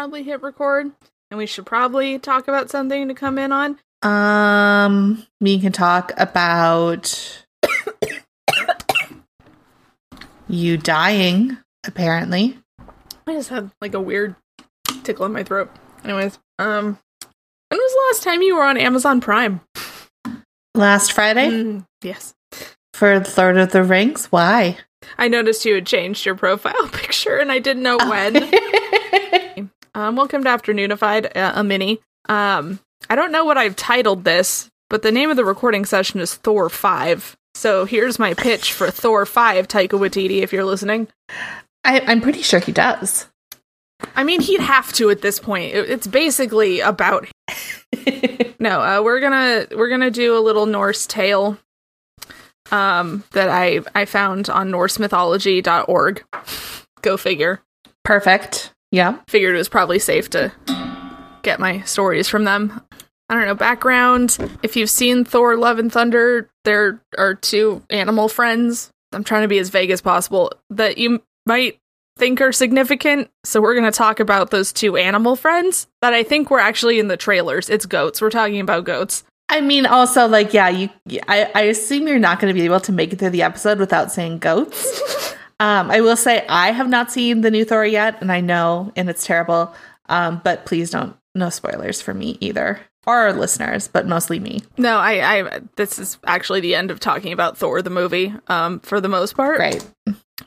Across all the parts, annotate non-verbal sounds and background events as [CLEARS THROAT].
probably hit record, and we should probably talk about something to come in on. Um, we can talk about you dying, apparently. I just had like a weird tickle in my throat. Anyways, um, when was the last time you were on Amazon Prime? Last Friday Mm, yes. for Lord of the Rings. Why? I noticed you had changed your profile [LAUGHS] picture, and I didn't know when. [LAUGHS] Um, welcome to Afternoonified, uh, a mini. Um, I don't know what I've titled this, but the name of the recording session is Thor 5. So here's my pitch for Thor 5, Taika Waititi, if you're listening. I, I'm pretty sure he does. I mean, he'd have to at this point. It- it's basically about [LAUGHS] no. Uh, we're gonna we're gonna do a little Norse tale um, that I I found on NorseMythology.org. Go figure. Perfect. Yeah. figured it was probably safe to get my stories from them. I don't know, background. If you've seen Thor Love and Thunder, there are two animal friends. I'm trying to be as vague as possible that you might think are significant. So we're going to talk about those two animal friends that I think were actually in the trailers. It's goats. We're talking about goats. I mean, also, like, yeah, you. I, I assume you're not going to be able to make it through the episode without saying goats. [LAUGHS] um, I will say I have not seen the new Thor yet, and I know, and it's terrible. Um, but please don't, no spoilers for me either, or our listeners, but mostly me. No, I, I this is actually the end of talking about Thor the movie. Um, for the most part, right.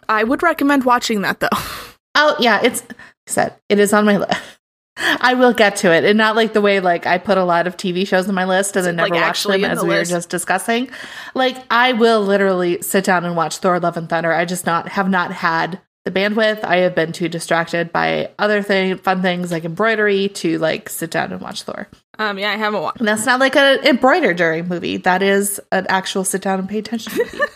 I would recommend watching that though. [LAUGHS] Oh yeah, it's said it is on my list. I will get to it, and not like the way like I put a lot of TV shows on my list and then Like, never watch actually them as the we list? were just discussing. Like I will literally sit down and watch Thor: Love and Thunder. I just not have not had the bandwidth. I have been too distracted by other thing, fun things like embroidery to like sit down and watch Thor. Um, yeah, I haven't watched. And that's not like an embroider during movie. That is an actual sit down and pay attention movie. [LAUGHS]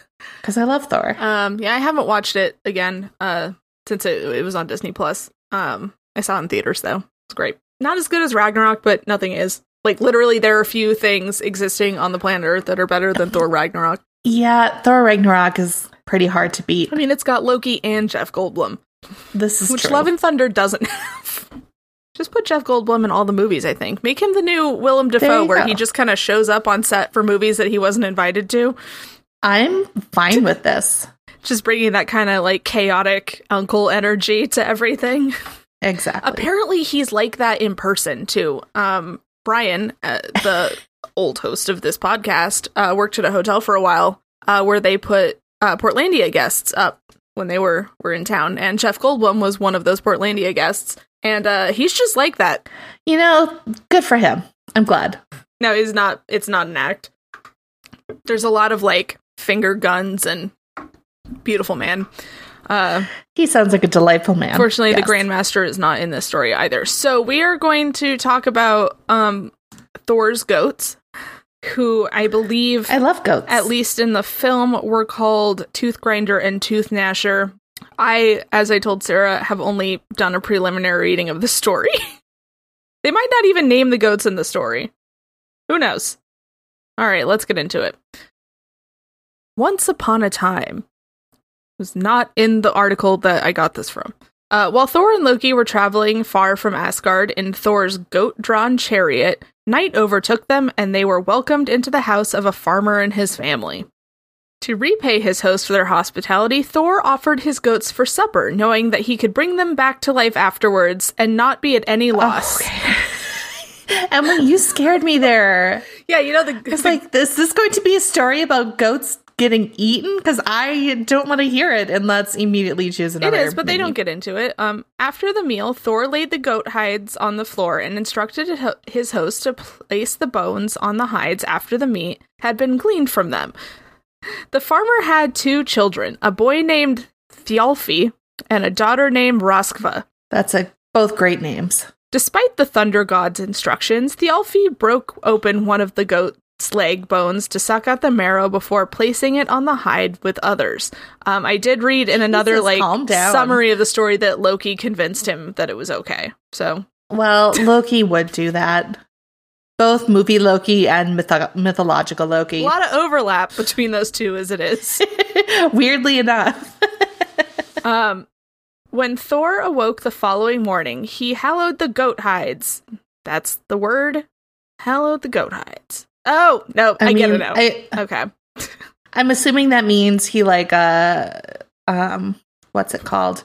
Because I love Thor. Um, yeah, I haven't watched it again uh, since it, it was on Disney Plus. Um, I saw it in theaters though. It's great. Not as good as Ragnarok, but nothing is. Like literally, there are a few things existing on the planet Earth that are better than Thor Ragnarok. Yeah, Thor Ragnarok is pretty hard to beat. I mean, it's got Loki and Jeff Goldblum, This is which true. Love and Thunder doesn't have. [LAUGHS] Just put Jeff Goldblum in all the movies. I think make him the new Willem Dafoe, where go. he just kind of shows up on set for movies that he wasn't invited to. I'm fine with this. Just bringing that kind of like chaotic uncle energy to everything. [LAUGHS] Exactly. Apparently, he's like that in person too. Um, Brian, uh, the [LAUGHS] old host of this podcast, uh, worked at a hotel for a while uh, where they put uh, Portlandia guests up when they were were in town, and Jeff Goldblum was one of those Portlandia guests, and uh, he's just like that. You know, good for him. I'm glad. No, he's not. It's not an act. There's a lot of like finger guns and beautiful man. Uh, He sounds like a delightful man. Fortunately, Yes. the Grandmaster is not in this story either. So we are going to talk about um Thor's goats, who I believe, I love goats. at least in the film, were called Tooth Grinder and Tooth Gnasher. I, as I told Sarah, have only done a preliminary reading of the story. [LAUGHS] they might not even name the goats in the story. Who knows? All right, let's get into it. Once upon a time was not in the article that I got this from. Uh, while Thor and Loki were traveling far from Asgard in Thor's goat drawn chariot, night overtook them and they were welcomed into the house of a farmer and his family. To repay his host for their hospitality, Thor offered his goats for supper, knowing that he could bring them back to life afterwards and not be at any loss. [LAUGHS] Emily, you scared me there. Yeah, you know the It's like, this. is this going to be a story about goats getting eaten? Because I don't want to hear it, and let's immediately choose It another. is, but they don't get into it. Um, after the meal, Thor laid the goat hides on the floor and instructed his host to place the bones on the hides after the meat had been gleaned from them. The farmer had two children, a boy named Thialfi and a daughter named Roskva. That's a both great names. Despite the Thunder God's instructions, Thialfi broke open one of the goat's leg bones to suck out the marrow before placing it on the hide with others. Um, I did read in another Jesus, like summary of the story that Loki convinced him that it was okay. So Well, Loki would do that. Both movie Loki and mytho- mythological Loki. a lot of overlap between those two as it is. [LAUGHS] Weirdly enough. [LAUGHS] Um, When Thor awoke the following morning, he hallowed the goat hides. That's the word. Hallowed the goat hides. Oh, no, I, get it now. I, okay. I'm assuming that means he like uh um what's it called?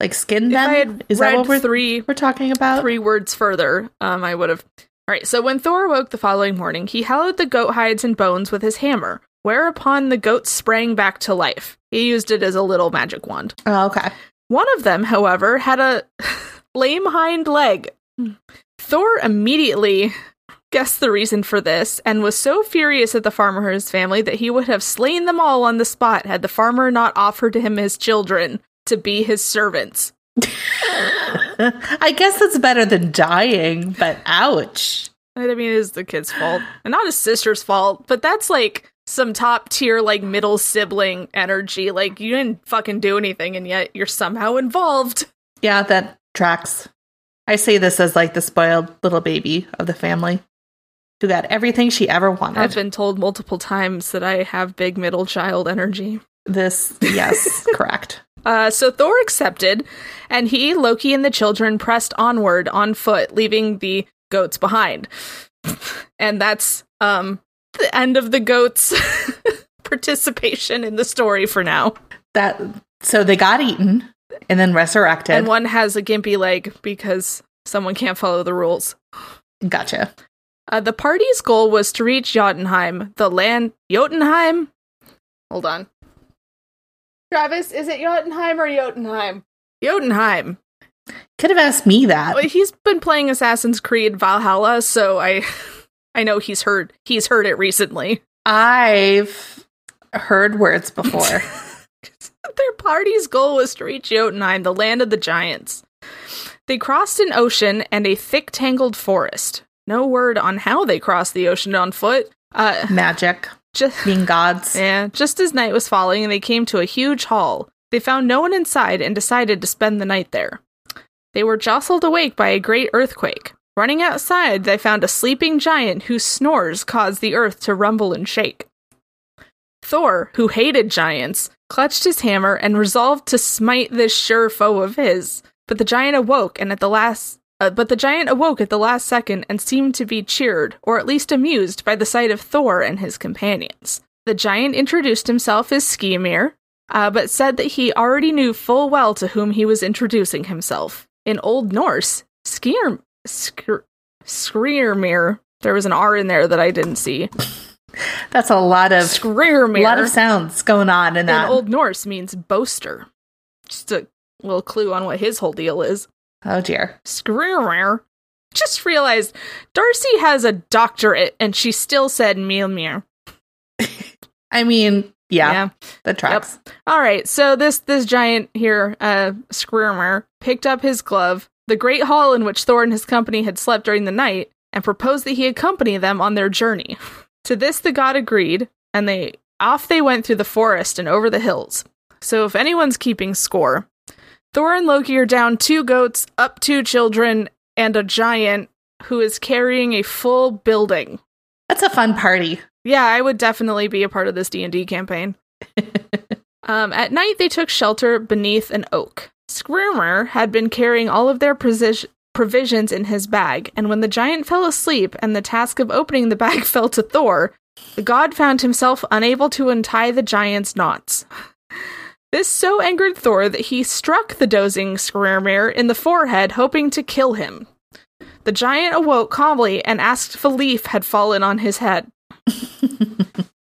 Like skinned If them? I Is that what we're, three we're talking about? three words further, um, I would have. All right. So when Thor awoke the following morning, he hallowed the goat hides and bones with his hammer. Whereupon the goats sprang back to life. He used it as a little magic wand. Oh, okay. One of them, however, had a [LAUGHS] lame hind leg. Thor immediately guessed the reason for this and was so furious at the farmer and his family that he would have slain them all on the spot had the farmer not offered to him his children to be his servants. [LAUGHS] I guess that's better than dying, but ouch. I mean, it is the kid's fault and not his sister's fault, but that's like some top tier, like middle sibling energy. Like, you didn't fucking do anything, and yet you're somehow involved. Yeah, that tracks. I say this as like the spoiled little baby of the family who got everything she ever wanted. I've been told multiple times that I have big middle child energy. this, yes, [LAUGHS] correct. Uh, so Thor accepted, and he, Loki, and the children pressed onward on foot, leaving the goats behind. And that's um the end of the goats' [LAUGHS] participation in the story for now. That so they got eaten and then resurrected. And one has a gimpy leg because someone can't follow the rules. gotcha. Uh, the party's goal was to reach Jotunheim, the land. Jotunheim? Hold on. Travis, is it Jotunheim or Jotunheim? Jotunheim. Could have asked me that. Well, he's been playing Assassin's Creed Valhalla, so I [LAUGHS] I know he's heard he's heard it recently. I've heard words before. [LAUGHS] Their party's goal was to reach Jotunheim, the land of the giants. They crossed an ocean and a thick tangled forest. No word on how they crossed the ocean on foot. Uh Magic, just [LAUGHS] being gods. Yeah, just as night was falling they came to a huge hall, they found no one inside and decided to spend the night there. They were jostled awake by a great earthquake. Running outside, they found a sleeping giant whose snores caused the earth to rumble and shake. Thor, who hated giants, clutched his hammer and resolved to smite this sure foe of his. But the giant awoke and at the last uh, but the giant awoke at the last second and seemed to be cheered, or at least amused, by the sight of Thor and his companions. The giant introduced himself as Skymir, uh, but said that he already knew full well to whom he was introducing himself. In Old Norse, Skir, Skir, Skrirmir, there was an R in there that I didn't see. That's a lot of Skrirmir a lot of sounds going on in in that. Old Norse means boaster. Just a little clue on what his whole deal is. Oh dear. Skrirmir. Just realized Darcy has a doctorate and she still said Mjolnir. [LAUGHS] I mean, yeah, yeah. the tracks. All right, so this this giant here, uh, picked up his glove, the great hall in which Thor and his company had slept during the night, and proposed that he accompany them on their journey. [LAUGHS] to this, the god agreed, and they off they went through the forest and over the hills. So, if anyone's keeping score, Thor and Loki are down two goats, up two children, and a giant who is carrying a full building. That's a fun party. Yeah, I would definitely be a part of this D&D campaign. [LAUGHS] um, at night, they took shelter beneath an oak. Skrymir had been carrying all of their presi- provisions in his bag, and when the giant fell asleep and the task of opening the bag [LAUGHS] fell to Thor, the god found himself unable to untie the giant's knots. This so angered Thor that he struck the dozing Skrymir in the forehead, hoping to kill him. The giant awoke calmly and asked if a leaf had fallen on his head. [LAUGHS]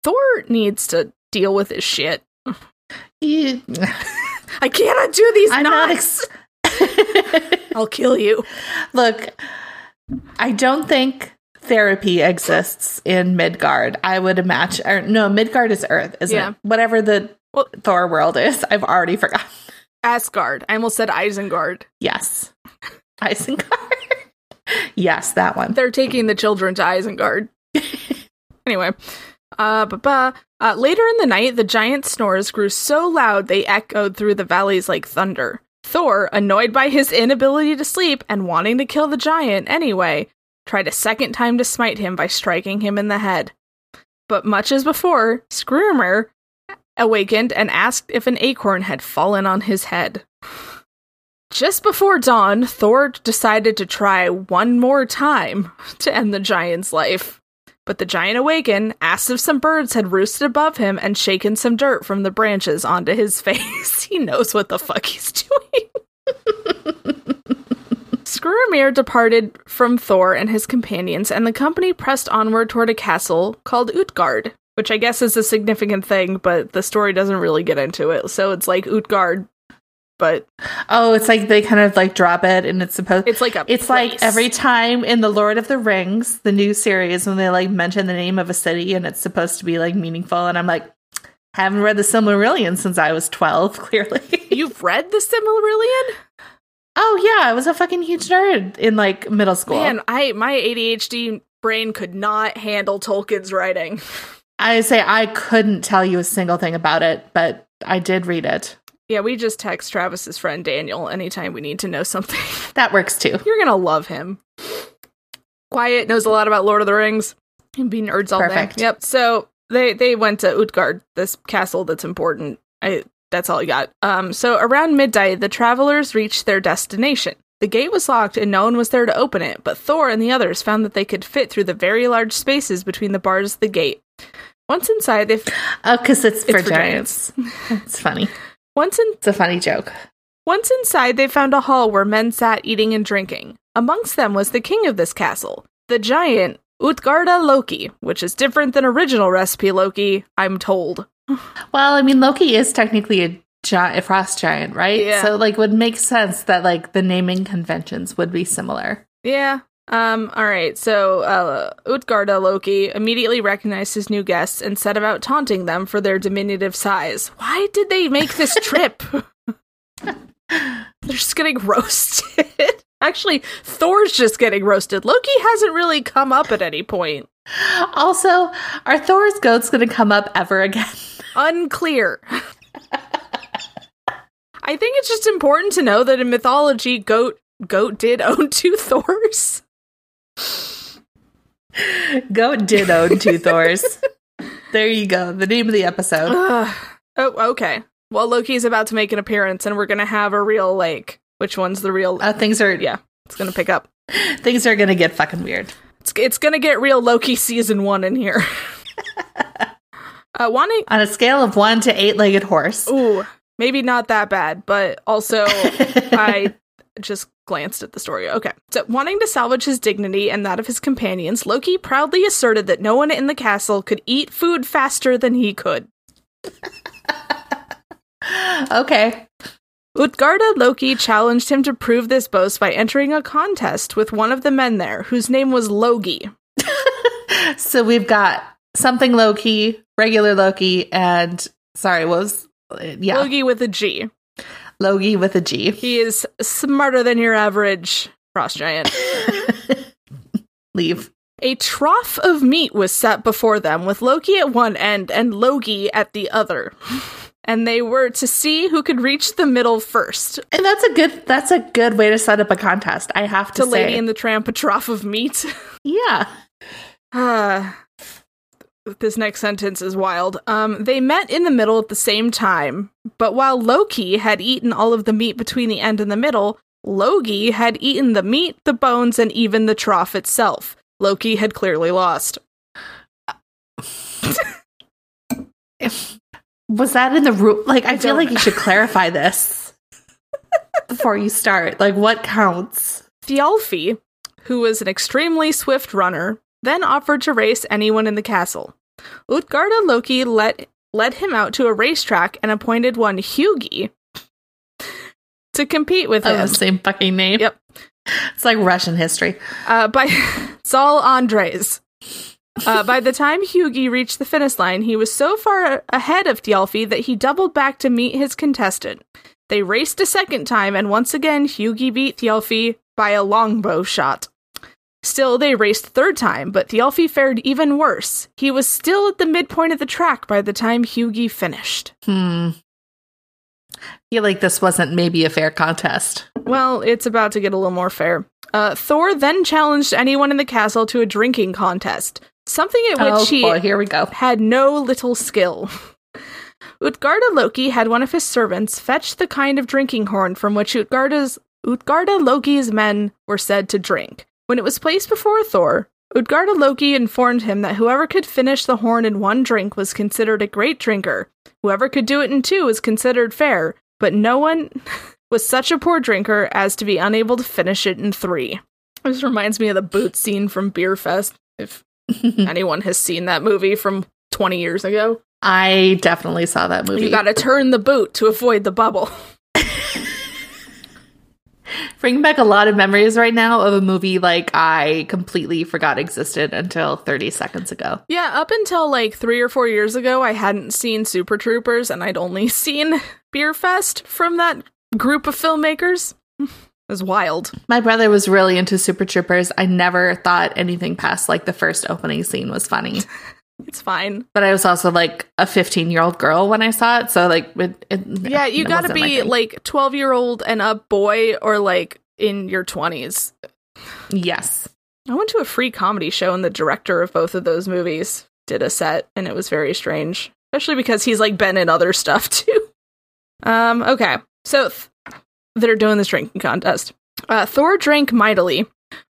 Thor needs to deal with his shit. You- I cannot do these I'm not ex- I'll kill you. Look, I don't think therapy exists in Midgard. I would imagine, or no, Midgard is Earth, isn't Yeah. it? Whatever the Well- Thor world is, I've already forgotten. Asgard. I almost said Isengard. Yes, Isengard. yes, that one. They're taking the children to Isengard. [LAUGHS] anyway, uh, ba-ba. uh, later in the night, the giant snores grew so loud they echoed through the valleys like thunder. Thor, annoyed by his inability to sleep and wanting to kill the giant anyway, tried a second time to smite him by striking him in the head. But much as before, Skrymir awakened and asked if an acorn had fallen on his head. Just before dawn, Thor decided to try one more time to end the giant's life. But the giant awakened, asked if some birds had roosted above him, and shaken some dirt from the branches onto his [LAUGHS] face. he knows what the fuck he's doing. Skrymir departed from Thor and his companions, and the company pressed onward toward a castle called Utgard, which I guess is a significant thing, but the story doesn't really get into it. So it's like Utgard, but Oh, it's like they kind of like drop it and it's supposed it's like a It's like every time in the Lord of the Rings, the new series, when they like mention the name of a city and it's supposed to be like meaningful, and I'm like, haven't read the Silmarillion since I was 12, [LAUGHS] clearly. You've read the Silmarillion? oh yeah, I was a fucking huge nerd in like middle school. Man, I my ADHD brain could not handle Tolkien's writing. [LAUGHS] I say I couldn't tell you a single thing about it, but I did read it. Yeah, we just text Travis's friend Daniel anytime we need to know something. [LAUGHS] That works too. You're gonna love him. Quiet knows a lot about Lord of the Rings. And be nerds all Perfect. day. Yep. So they they went to Utgard, this castle that's important. I that's all I got. Um. So around midday the travelers reached their destination. The gate was locked and no one was there to open it, but Thor and the others found that they could fit through the very large spaces between the bars of the gate. Once inside, they Oh, because it's, for, for giants. [LAUGHS] it's funny. once in It's a funny joke. Once inside, they found a hall where men sat eating and drinking. Amongst them was the king of this castle, the giant Utgarda Loki, which is different than original recipe Loki, I'm told. [SIGHS] Well, I mean, Loki is technically a giant, a frost giant, right? Yeah. So, like, would make sense that like the naming conventions would be similar. Yeah. Um, all right, so uh, Utgarda Loki immediately recognized his new guests and set about taunting them for their diminutive size. Why did they make this [LAUGHS] trip? They're just getting roasted. [LAUGHS] Actually, Thor's just getting roasted. Loki hasn't really come up at any point. Also, are Thor's goats going to come up ever again? Unclear. I think it's just important to know that in mythology, goat goat did own two Thors. Did own two Thors. there you go. The name of the episode. Oh, okay. Well, Loki's about to make an appearance, and we're gonna have a real like. Which one's the real? Uh, things are yeah, it's gonna pick up. things are going to get fucking weird. It's it's gonna get real Loki season one in here. [LAUGHS] uh, wanting On a scale of one to eight-legged horse. Ooh, maybe not that bad, but also [LAUGHS] I just glanced at the story. Okay. So, wanting to salvage his dignity and that of his companions, Loki proudly asserted that no one in the castle could eat food faster than he could. [LAUGHS] okay. Utgarda Loki challenged him to prove this boast by entering a contest with one of the men there, whose name was Logi. [LAUGHS] So we've got something Loki, regular Loki, and sorry, what was yeah, Logi with a G. Logi with a G. He is smarter than your average frost giant. [LAUGHS] Leave. A trough of meat was set before them, with Loki at one end and Logi at the other. [SIGHS] And they were to see who could reach the middle first. And that's a good that's a good way to set up a contest. I have to, To say. Lady and the Tramp, a trough of meat. [LAUGHS] yeah. Ah, this next sentence is wild. Um, they met in the middle at the same time, but while Loki had eaten all of the meat between the end and the middle, Logi had eaten the meat, the bones, and even the trough itself. Loki had clearly lost. [LAUGHS] Was that in the room? Like, I, I feel like you should clarify this [LAUGHS] before you start. Like, what counts? Thialfi, who was an extremely swift runner, then offered to race anyone in the castle. Utgarda Loki let, led him out to a racetrack and appointed one Hugi to compete with him. Oh, same fucking name. Yep. It's like Russian history. Uh, by [LAUGHS] Saul Andres. Uh, by the time Hugi reached the finish line, he was so far ahead of Thialfi that he doubled back to meet his contestant. They raced a second time, and once again, Hugi beat Thialfi by a longbow shot. Still, they raced third time, but Thialfi fared even worse. He was still at the midpoint of the track by the time Hugi finished. Hmm. I feel like this wasn't maybe a fair contest. Well, it's about to get a little more fair. Uh, Thor then challenged anyone in the castle to a drinking contest, something at which oh he boy, here we go. had no little skill. [LAUGHS] Utgarda Loki had one of his servants fetch the kind of drinking horn from which Utgarda's Utgarda Loki's men were said to drink. When it was placed before Thor, Utgarda Loki informed him that whoever could finish the horn in one drink was considered a great drinker. Whoever could do it in two was considered fair, but no one [LAUGHS] was such a poor drinker as to be unable to finish it in three. This reminds me of the boot scene from Beerfest, if [LAUGHS] anyone has seen that movie from 20 years ago. I definitely saw that movie. You gotta turn the boot to avoid the bubble. [LAUGHS] [LAUGHS] Bringing back a lot of memories right now of a movie like I completely forgot existed until 30 seconds ago. Yeah, up until like three or four years ago, I hadn't seen Super Troopers and I'd only [LAUGHS] seen Beerfest from that group of filmmakers. [LAUGHS] It was wild. My brother was really into Super Troopers. I never thought anything past like the first opening scene was funny. It's fine. But I was also like a 15 year old girl when I saw it. So, like, it, it, Yeah, you gotta be like 12 year old and a boy or like in your 20s. yes. I went to a free comedy show and the director of both of those movies did a set and it was very strange, especially because he's like been in other [LAUGHS] stuff too. Um okay. So th- they're doing this drinking contest. Uh, Thor drank mightily,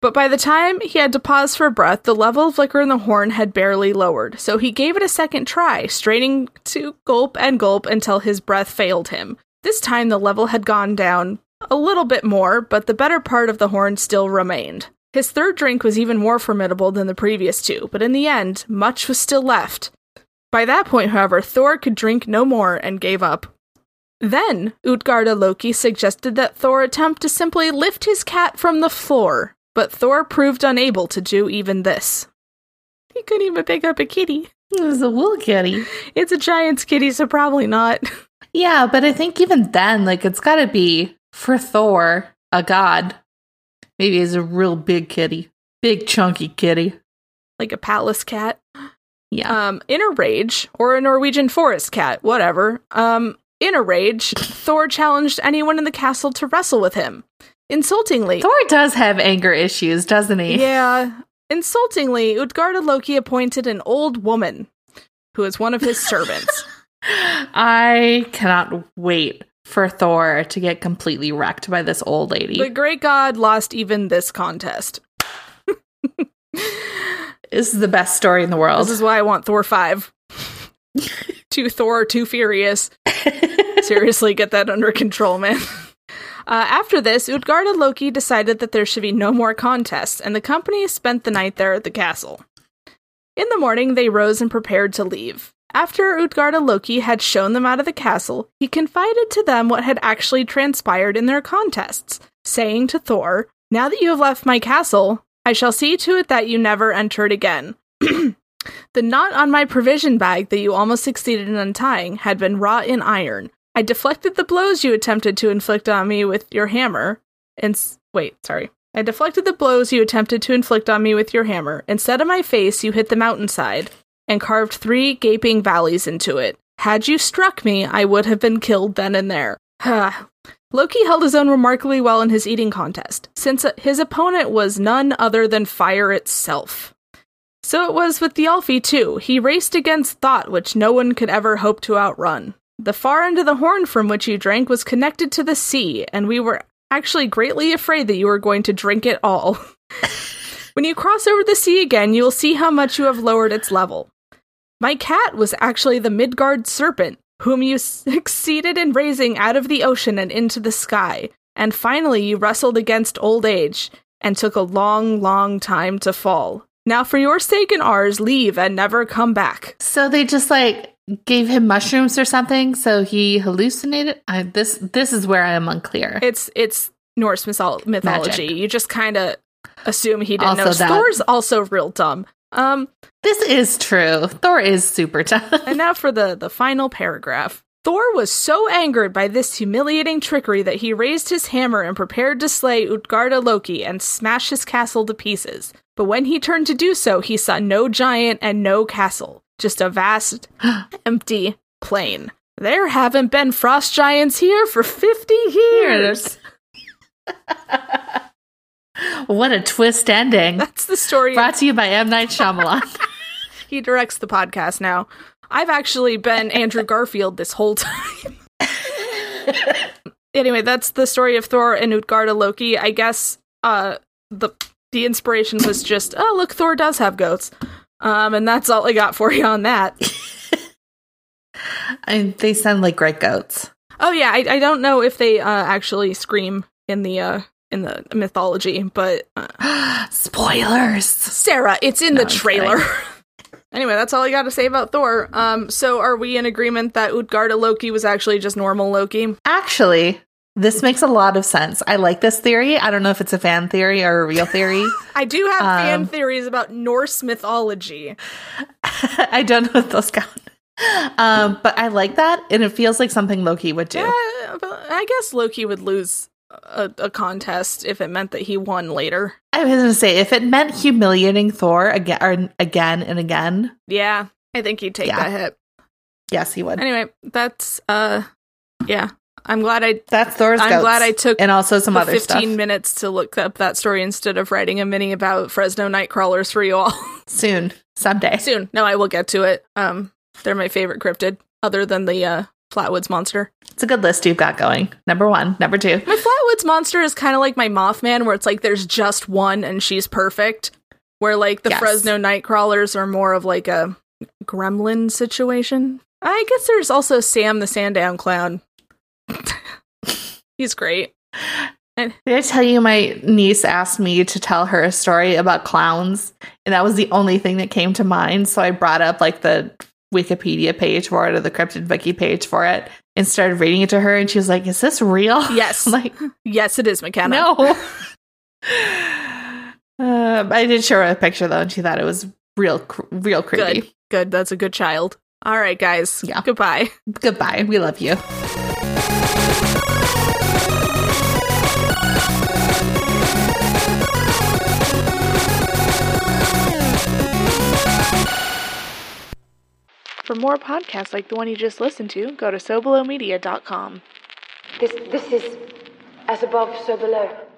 but by the time he had to pause for breath, the level of liquor in the horn had barely lowered. So he gave it a second try, straining to gulp and gulp until his breath failed him. This time the level had gone down a little bit more, but the better part of the horn still remained. His third drink was even more formidable than the previous two, but in the end, much was still left. By that point, however, Thor could drink no more and gave up. Then, Utgarda Loki suggested that Thor attempt to simply lift his cat from the floor, but Thor proved unable to do even this. He couldn't even pick up a kitty. It was a wool kitty. It's a giant's kitty, so probably not. Yeah, but I think even then, like, it's got to be for Thor, a god. Maybe he's a real big kitty, big chunky kitty. like a palace cat. Yeah. Um, in a rage, or a Norwegian forest cat, whatever. Um, in a rage, Thor challenged anyone in the castle to wrestle with him. Insultingly, Thor does have anger issues, doesn't he? yeah, insultingly, Utgarda Loki appointed an old woman who is one of his servants. [LAUGHS] [LAUGHS] I cannot wait for Thor to get completely wrecked by this old lady. the great god lost even this contest. [LAUGHS] this is the best story in the world. This is why I want Thor 5. too Thor, too furious. Seriously, get that under control, man. Uh, after this, Utgarda Loki decided that there should be no more contests, and the company spent the night there at the castle. In the morning, they rose and prepared to leave. After Utgarda Loki had shown them out of the castle, he confided to them what had actually transpired in their contests, saying to Thor, Now that you have left my castle, I shall see to it that you never enter it again. [CLEARS THROAT] The knot on my provision bag that you almost succeeded in untying had been wrought in iron. I deflected the blows you attempted to inflict on me with your hammer. And s- wait, sorry. I deflected the blows you attempted to inflict on me with your hammer. Instead of my face, you hit the mountainside and carved three gaping valleys into it. Had you struck me, I would have been killed then and there. [SIGHS] Loki held his own remarkably well in his eating contest, since uh, his opponent was none other than fire itself. So it was with Thialfi too. He raced against thought which no one could ever hope to outrun. The far end of the horn from which you drank was connected to the sea, and we were actually greatly afraid that you were going to drink it all. [LAUGHS] when you cross over the sea again, you will see how much you have lowered its level. My cat was actually the Midgard serpent, whom you [LAUGHS] succeeded in raising out of the ocean and into the sky. And finally, you wrestled against old age and took a long, long time to fall. Now, for your sake and ours, leave and never come back. so they just like gave him mushrooms or something, so he hallucinated. I, this this is where I am unclear. It's it's Norse mythol- mythology. Magic. You just kind of assume he didn't Also know. that. Thor's also real dumb. Um, this is true. Thor is super tough. and now for the the final paragraph. Thor was so angered by this humiliating trickery that he raised his hammer and prepared to slay Utgarda Loki and smash his castle to pieces. But when he turned to do so, he saw no giant and no castle, just a vast, [GASPS] empty plain. There haven't been frost giants here for 50 years. [LAUGHS] what a twist ending. That's the story. Brought to you by M Night Shyamalan. [LAUGHS] he directs the podcast now. I've actually been Andrew Garfield this whole time. [LAUGHS] anyway, that's the story of Thor and Utgarda Loki. I guess uh the the inspiration was just, oh look, Thor does have goats. Um, and that's all I got for you on that. [LAUGHS] and they sound like great goats. Oh yeah, I, I don't know if they uh, actually scream in the uh, in the mythology, but uh, [GASPS] spoilers. Sarah, it's in no, the trailer. [LAUGHS] anyway, that's all I got to say about Thor. Um, so are we in agreement that Utgarda Loki was actually just normal Loki? Actually, this makes a lot of sense. I like this theory. I don't know if it's a fan theory or a real theory. [LAUGHS] I do have um, fan theories about Norse mythology. [LAUGHS] I don't know if those count. Um, but I like that, and it feels like something Loki would do. Yeah, I guess Loki would lose a, a, contest if it meant that he won later. I was going to say if it meant humiliating Thor again, again and again. Yeah, I think he'd take yeah. that hit. Yes, he would. Anyway, that's uh, yeah. I'm glad I. That's Thor's. I'm goats. glad I took and also some other 15 stuff. minutes to look up that story instead of writing a mini about Fresno Nightcrawlers for you all. [LAUGHS] Soon, someday. Soon. No, I will get to it. Um, they're my favorite cryptid, other than the uh, Flatwoods monster. It's a good list you've got going. Number one, number two. My Flatwoods monster is kind of like my Mothman, where it's like there's just one and she's perfect. Where like the yes. Fresno Nightcrawlers are more of like a gremlin situation. I guess there's also Sam the Sandown Clown. [LAUGHS] He's great. Did I tell you my niece asked me to tell her a story about clowns? And that was the only thing that came to mind. So I brought up like the Wikipedia page for it or the Cryptid Wiki page for it and started reading it to her. And she was like, Is this real? [LAUGHS] Yes. like, yes, it is, McKenna. No. [LAUGHS] uh, I did show her a picture though, and she thought it was real, real creepy. Good. Good. That's a good child. All right, guys. Yeah. Goodbye. Goodbye. We love you. For more podcasts like the one you just listened to, go to SoBelowMedia.com. This, this is as above, so below.